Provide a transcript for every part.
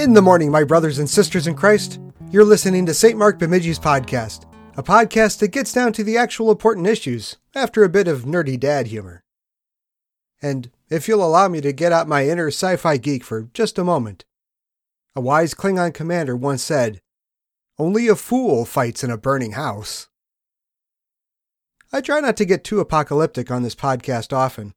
In the morning, my brothers and sisters in Christ, you're listening to St. Mark Bemidji's podcast, a podcast that gets down to the actual important issues after a bit of nerdy dad humor. And if you'll allow me to get out my inner sci fi geek for just a moment, a wise Klingon commander once said, Only a fool fights in a burning house. I try not to get too apocalyptic on this podcast often,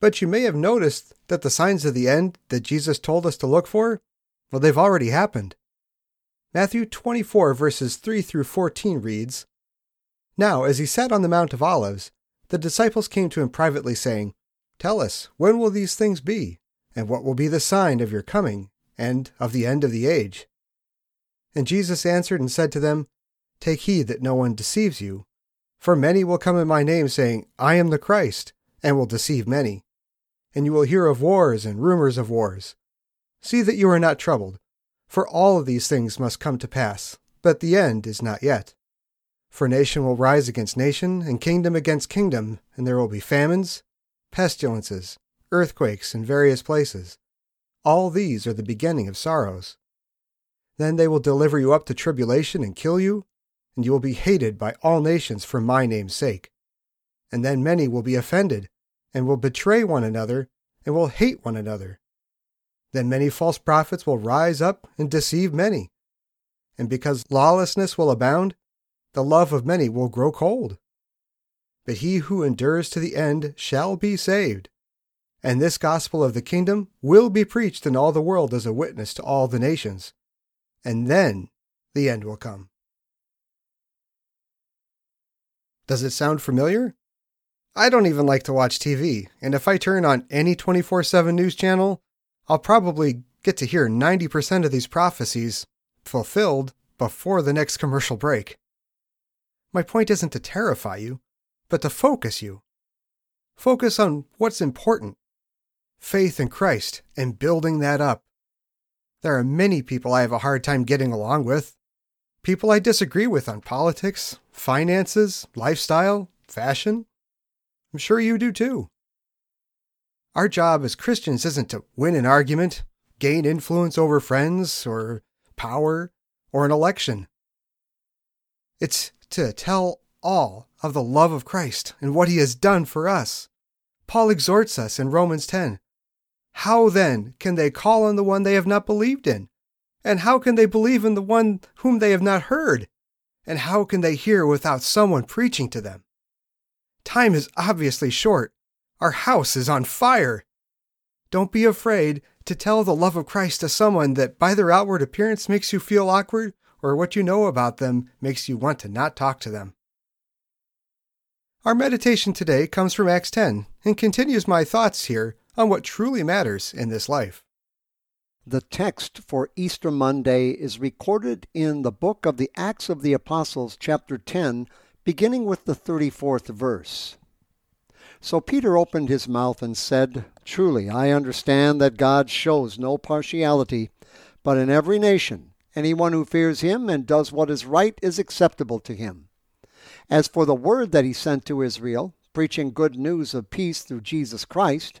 but you may have noticed that the signs of the end that Jesus told us to look for, well, they've already happened. Matthew 24, verses 3 through 14 reads Now, as he sat on the Mount of Olives, the disciples came to him privately, saying, Tell us, when will these things be? And what will be the sign of your coming and of the end of the age? And Jesus answered and said to them, Take heed that no one deceives you. For many will come in my name, saying, I am the Christ, and will deceive many. And you will hear of wars and rumors of wars. See that you are not troubled, for all of these things must come to pass, but the end is not yet. For nation will rise against nation, and kingdom against kingdom, and there will be famines, pestilences, earthquakes in various places. All these are the beginning of sorrows. Then they will deliver you up to tribulation and kill you, and you will be hated by all nations for my name's sake. And then many will be offended, and will betray one another, and will hate one another. Then many false prophets will rise up and deceive many. And because lawlessness will abound, the love of many will grow cold. But he who endures to the end shall be saved. And this gospel of the kingdom will be preached in all the world as a witness to all the nations. And then the end will come. Does it sound familiar? I don't even like to watch TV, and if I turn on any 24 7 news channel, I'll probably get to hear 90% of these prophecies fulfilled before the next commercial break. My point isn't to terrify you, but to focus you. Focus on what's important faith in Christ and building that up. There are many people I have a hard time getting along with, people I disagree with on politics, finances, lifestyle, fashion. I'm sure you do too. Our job as Christians isn't to win an argument, gain influence over friends, or power, or an election. It's to tell all of the love of Christ and what he has done for us. Paul exhorts us in Romans 10 how then can they call on the one they have not believed in? And how can they believe in the one whom they have not heard? And how can they hear without someone preaching to them? Time is obviously short. Our house is on fire. Don't be afraid to tell the love of Christ to someone that by their outward appearance makes you feel awkward or what you know about them makes you want to not talk to them. Our meditation today comes from Acts 10 and continues my thoughts here on what truly matters in this life. The text for Easter Monday is recorded in the book of the Acts of the Apostles, chapter 10, beginning with the 34th verse. So Peter opened his mouth and said, Truly, I understand that God shows no partiality, but in every nation, anyone who fears him and does what is right is acceptable to him. As for the word that he sent to Israel, preaching good news of peace through Jesus Christ,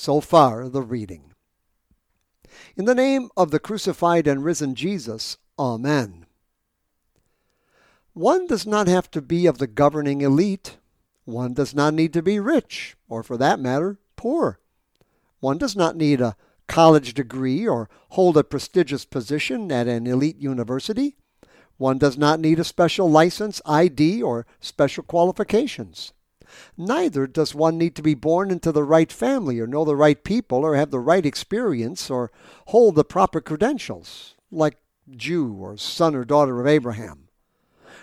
So far, the reading. In the name of the crucified and risen Jesus, Amen. One does not have to be of the governing elite One does not need to be rich, or for that matter, poor. One does not need a college degree or hold a prestigious position at an elite university. One does not need a special license, ID, or special qualifications. Neither does one need to be born into the right family or know the right people or have the right experience or hold the proper credentials, like Jew or son or daughter of Abraham.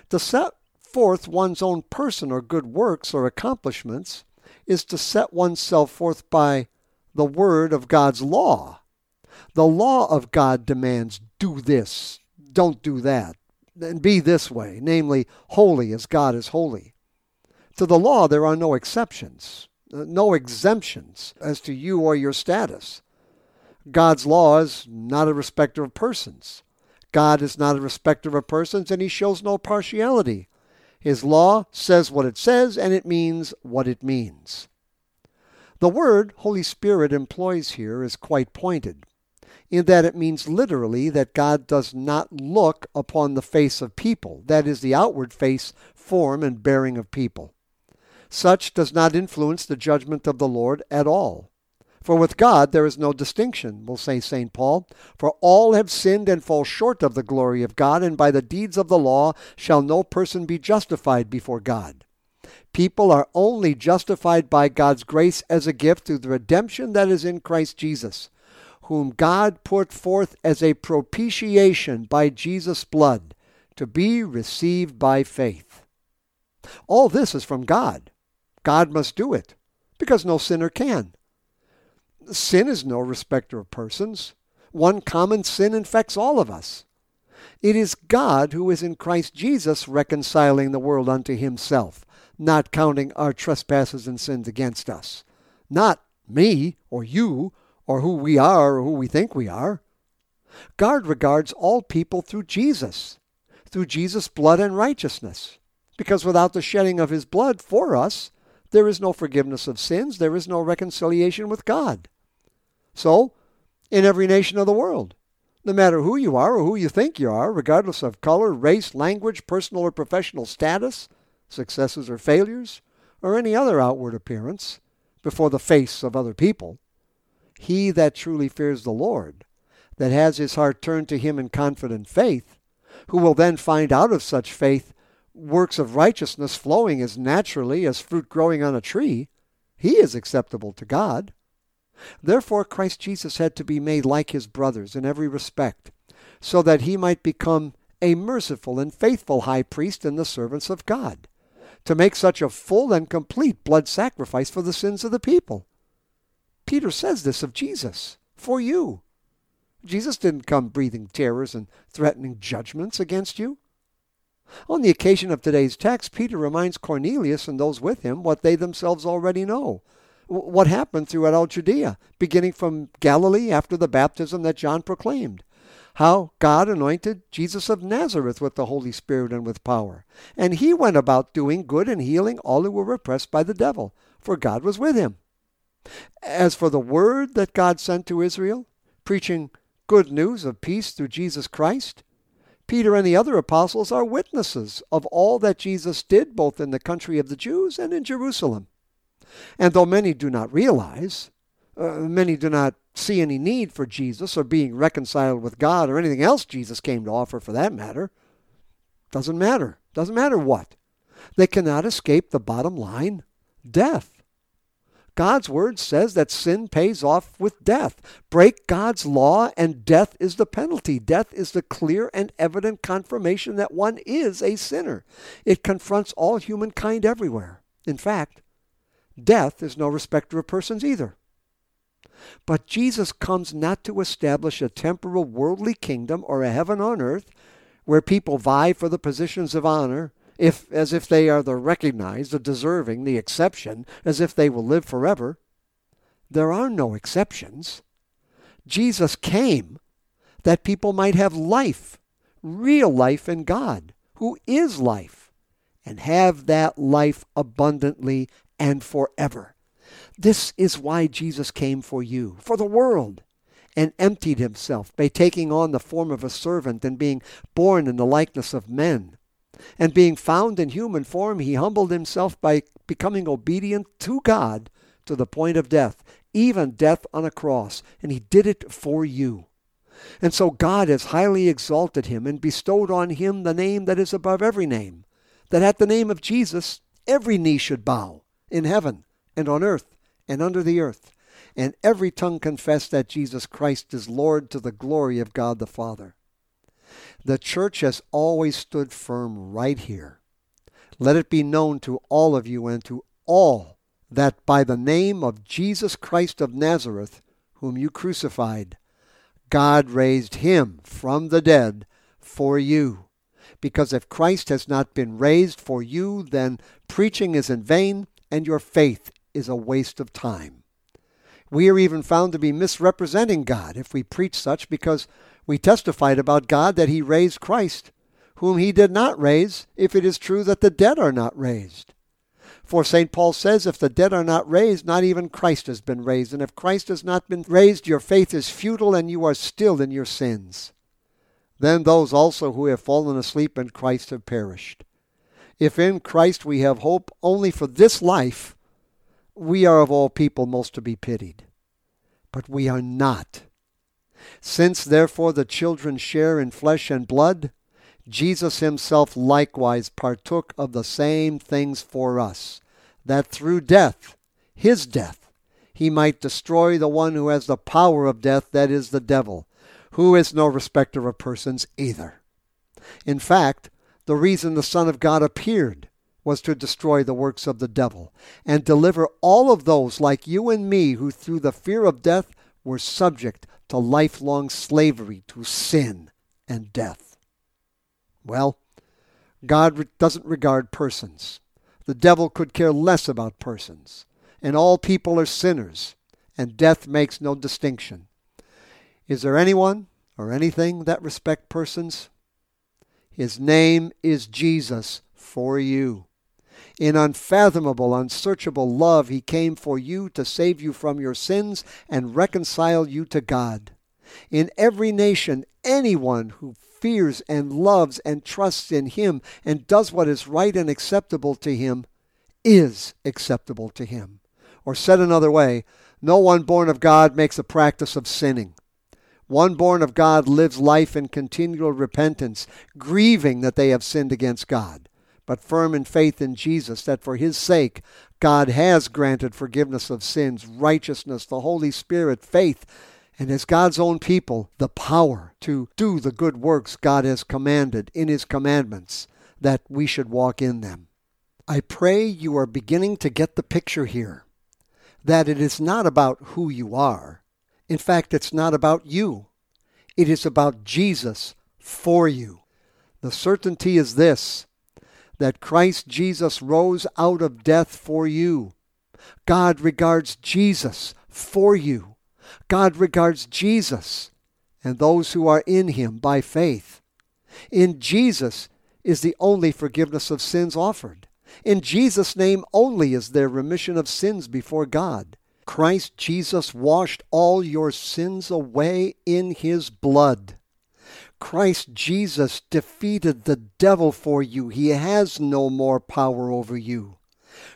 To set forth one's own person or good works or accomplishments is to set oneself forth by the word of God's law. The law of God demands do this, don't do that, and be this way, namely, holy as God is holy. To the law, there are no exceptions, uh, no exemptions as to you or your status. God's law is not a respecter of persons. God is not a respecter of persons, and he shows no partiality. His law says what it says, and it means what it means. The word Holy Spirit employs here is quite pointed, in that it means literally that God does not look upon the face of people, that is, the outward face, form, and bearing of people. Such does not influence the judgment of the Lord at all. For with God there is no distinction, will say St. Paul. For all have sinned and fall short of the glory of God, and by the deeds of the law shall no person be justified before God. People are only justified by God's grace as a gift through the redemption that is in Christ Jesus, whom God put forth as a propitiation by Jesus' blood, to be received by faith. All this is from God. God must do it, because no sinner can. Sin is no respecter of persons. One common sin infects all of us. It is God who is in Christ Jesus reconciling the world unto himself, not counting our trespasses and sins against us. Not me or you or who we are or who we think we are. God regards all people through Jesus, through Jesus' blood and righteousness. Because without the shedding of his blood for us, there is no forgiveness of sins, there is no reconciliation with God. So, in every nation of the world, no matter who you are or who you think you are, regardless of color, race, language, personal or professional status, successes or failures, or any other outward appearance before the face of other people, he that truly fears the Lord, that has his heart turned to him in confident faith, who will then find out of such faith works of righteousness flowing as naturally as fruit growing on a tree, he is acceptable to God. Therefore, Christ Jesus had to be made like his brothers in every respect, so that he might become a merciful and faithful high priest in the servants of God, to make such a full and complete blood sacrifice for the sins of the people. Peter says this of Jesus, for you. Jesus didn't come breathing terrors and threatening judgments against you. On the occasion of today's text, Peter reminds Cornelius and those with him what they themselves already know what happened throughout all Judea, beginning from Galilee after the baptism that John proclaimed. How God anointed Jesus of Nazareth with the Holy Spirit and with power. And he went about doing good and healing all who were oppressed by the devil, for God was with him. As for the word that God sent to Israel, preaching good news of peace through Jesus Christ, Peter and the other apostles are witnesses of all that Jesus did both in the country of the Jews and in Jerusalem. And though many do not realize, uh, many do not see any need for Jesus or being reconciled with God or anything else Jesus came to offer for that matter, doesn't matter. Doesn't matter what. They cannot escape the bottom line death. God's word says that sin pays off with death. Break God's law, and death is the penalty. Death is the clear and evident confirmation that one is a sinner. It confronts all humankind everywhere. In fact, Death is no respecter of persons either. But Jesus comes not to establish a temporal worldly kingdom or a heaven on earth where people vie for the positions of honor if as if they are the recognized, the deserving, the exception, as if they will live forever. There are no exceptions. Jesus came that people might have life, real life in God, who is life, and have that life abundantly and forever. This is why Jesus came for you, for the world, and emptied himself by taking on the form of a servant and being born in the likeness of men. And being found in human form, he humbled himself by becoming obedient to God to the point of death, even death on a cross. And he did it for you. And so God has highly exalted him and bestowed on him the name that is above every name, that at the name of Jesus every knee should bow in heaven and on earth and under the earth, and every tongue confess that Jesus Christ is Lord to the glory of God the Father. The church has always stood firm right here. Let it be known to all of you and to all that by the name of Jesus Christ of Nazareth, whom you crucified, God raised him from the dead for you. Because if Christ has not been raised for you, then preaching is in vain and your faith is a waste of time. We are even found to be misrepresenting God if we preach such because we testified about God that he raised Christ, whom he did not raise, if it is true that the dead are not raised. For St. Paul says, if the dead are not raised, not even Christ has been raised. And if Christ has not been raised, your faith is futile and you are still in your sins. Then those also who have fallen asleep in Christ have perished. If in Christ we have hope only for this life, we are of all people most to be pitied. But we are not. Since therefore the children share in flesh and blood, Jesus himself likewise partook of the same things for us, that through death, his death, he might destroy the one who has the power of death, that is, the devil, who is no respecter of persons either. In fact, the reason the Son of God appeared was to destroy the works of the devil and deliver all of those like you and me who through the fear of death were subject to lifelong slavery to sin and death. Well, God doesn't regard persons. The devil could care less about persons. And all people are sinners, and death makes no distinction. Is there anyone or anything that respect persons? His name is Jesus for you. In unfathomable, unsearchable love, he came for you to save you from your sins and reconcile you to God. In every nation, anyone who fears and loves and trusts in Him and does what is right and acceptable to Him is acceptable to Him. Or said another way, no one born of God makes a practice of sinning. One born of God lives life in continual repentance, grieving that they have sinned against God, but firm in faith in Jesus that for his sake God has granted forgiveness of sins, righteousness, the Holy Spirit, faith, and as God's own people the power to do the good works God has commanded in His commandments, that we should walk in them. I pray you are beginning to get the picture here that it is not about who you are. In fact, it's not about you. It is about Jesus for you. The certainty is this that Christ Jesus rose out of death for you. God regards Jesus for you. God regards Jesus and those who are in him by faith. In Jesus is the only forgiveness of sins offered. In Jesus' name only is there remission of sins before God. Christ Jesus washed all your sins away in his blood. Christ Jesus defeated the devil for you. He has no more power over you.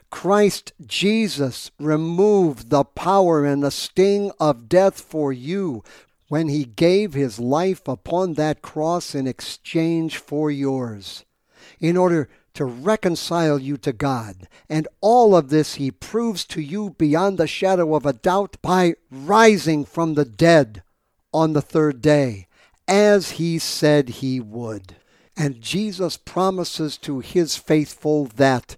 Christ Jesus removed the power and the sting of death for you when he gave his life upon that cross in exchange for yours, in order to reconcile you to God. And all of this he proves to you beyond the shadow of a doubt by rising from the dead on the third day, as he said he would. And Jesus promises to his faithful that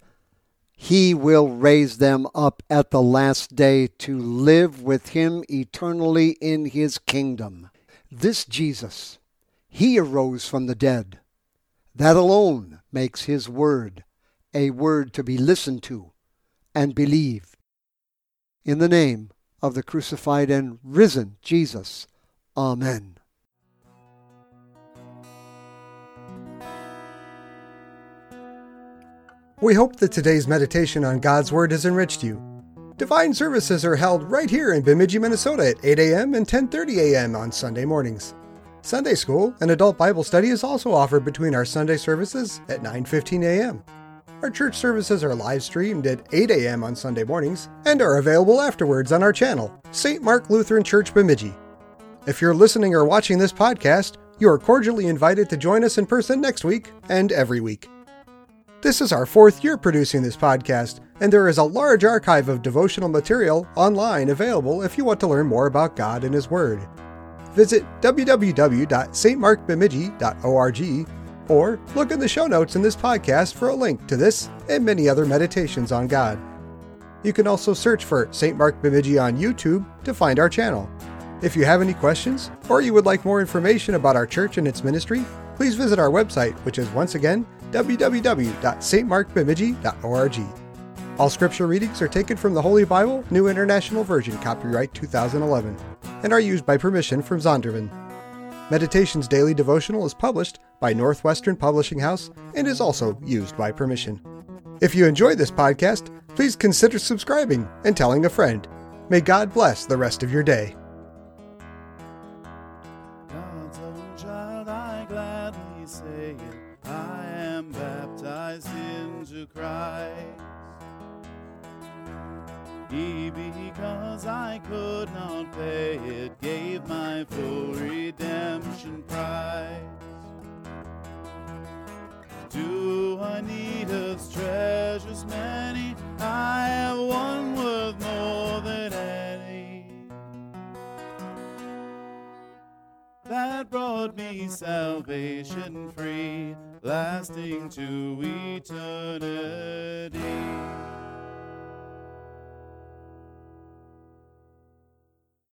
he will raise them up at the last day to live with him eternally in his kingdom. This Jesus, he arose from the dead. That alone makes his word a word to be listened to and believed. In the name of the crucified and risen Jesus. Amen. We hope that today's meditation on God's Word has enriched you. Divine services are held right here in Bemidji, Minnesota at 8 a.m. and 10:30 a.m. on Sunday mornings. Sunday school and adult Bible study is also offered between our Sunday services at 9:15 a.m. Our church services are live streamed at 8 a.m. on Sunday mornings and are available afterwards on our channel, St. Mark Lutheran Church Bemidji. If you're listening or watching this podcast, you are cordially invited to join us in person next week and every week. This is our fourth year producing this podcast, and there is a large archive of devotional material online available if you want to learn more about God and His Word. Visit www.stmarksbemidji.org or look in the show notes in this podcast for a link to this and many other meditations on God. You can also search for St. Mark Bemidji on YouTube to find our channel. If you have any questions or you would like more information about our church and its ministry, please visit our website, which is once again www.stmarksbemidji.org. All scripture readings are taken from the Holy Bible, New International Version, copyright 2011, and are used by permission from Zondervan. Meditations Daily Devotional is published by Northwestern Publishing House and is also used by permission. If you enjoy this podcast, please consider subscribing and telling a friend. May God bless the rest of your day. He, because I could not pay it, gave my full redemption price. Do I need its treasures many? I have one worth more than any. that brought me salvation free, lasting to eternity.